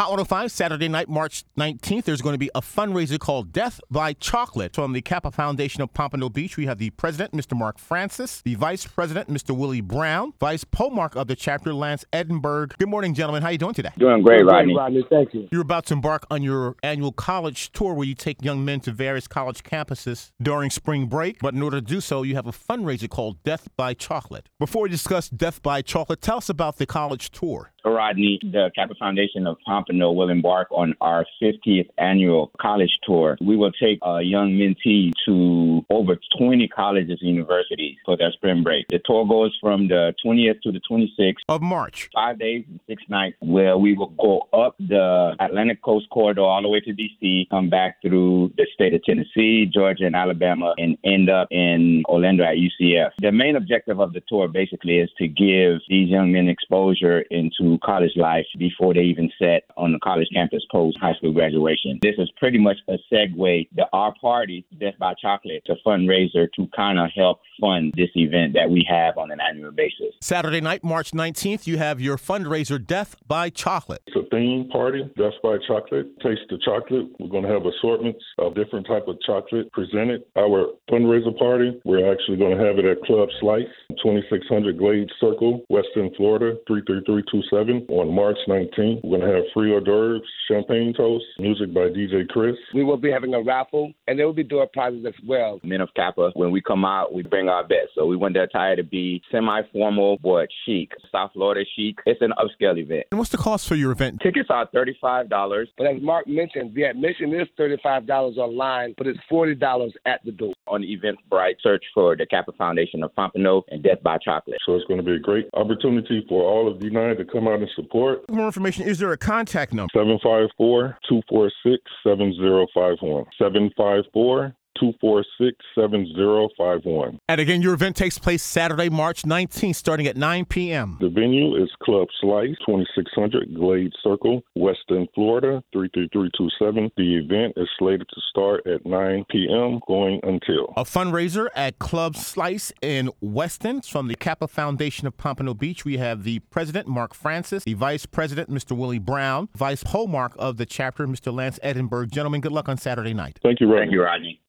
Hot 105, Saturday night, March 19th, there's going to be a fundraiser called Death by Chocolate. From the Kappa Foundation of Pompano Beach, we have the president, Mr. Mark Francis, the vice president, Mr. Willie Brown, vice Polemarch of the chapter, Lance Edinburgh. Good morning, gentlemen. How are you doing today? Doing great, Rodney. Rodney, thank you. You're about to embark on your annual college tour where you take young men to various college campuses during spring break. But in order to do so, you have a fundraiser called Death by Chocolate. Before we discuss Death by Chocolate, tell us about the college tour. Rodney, the Kappa Foundation of Pompano will embark on our 50th annual college tour. We will take a young mentee to over 20 colleges and universities for their spring break. The tour goes from the 20th to the 26th of March. Five days and six nights, where we will go up the Atlantic Coast Corridor all the way to D.C., come back through the state of Tennessee, Georgia, and Alabama, and end up in Orlando at UCF. The main objective of the tour basically is to give these young men exposure into college life before they even set on the college campus post high school graduation. This is pretty much a segue to our party, Death by Chocolate, a fundraiser to kind of help fund this event that we have on an annual basis. Saturday night, March 19th, you have your fundraiser, Death by Chocolate. It's a theme party, Death by Chocolate. Taste the chocolate. We're going to have assortments of different type of chocolate presented. Our fundraiser party, we're actually going to have it at Club Slice, 2600 Glade Circle, Weston, Florida, 33327 on March 19th. We're going to have free hors d'oeuvres, champagne toast, music by DJ Chris. We will be having a raffle, and there will be door prizes as well. Men of Kappa, when we come out, we bring our best. So we want the attire to be semi-formal but chic, South Florida chic. It's an upscale event. And what's the cost for your event? Tickets are $35. But as Mark mentioned, the admission is $35 online, but it's $40 at the door. On Eventbrite, search for the Kappa Foundation of Pompano and Death by Chocolate. So it's going to be a great opportunity for all of you nine to come out and support. For more information, is there a contact number? 754 246 7051. 754 246 7051. And again, your event takes place Saturday, March 19th, starting at 9 p.m. The venue is Club Slice, 2600 Glade Circle, Weston, Florida, 33327. The event is slated to start at 9 p.m., going until. A fundraiser at Club Slice in Weston from the Kappa Foundation of Pompano Beach. We have the president, Mark Francis, the vice president, Mr. Willie Brown, vice Polemarch of the chapter, Mr. Lance Edinburgh. Gentlemen, good luck on Saturday night. Thank you, Rodney. Thank you, Rodney.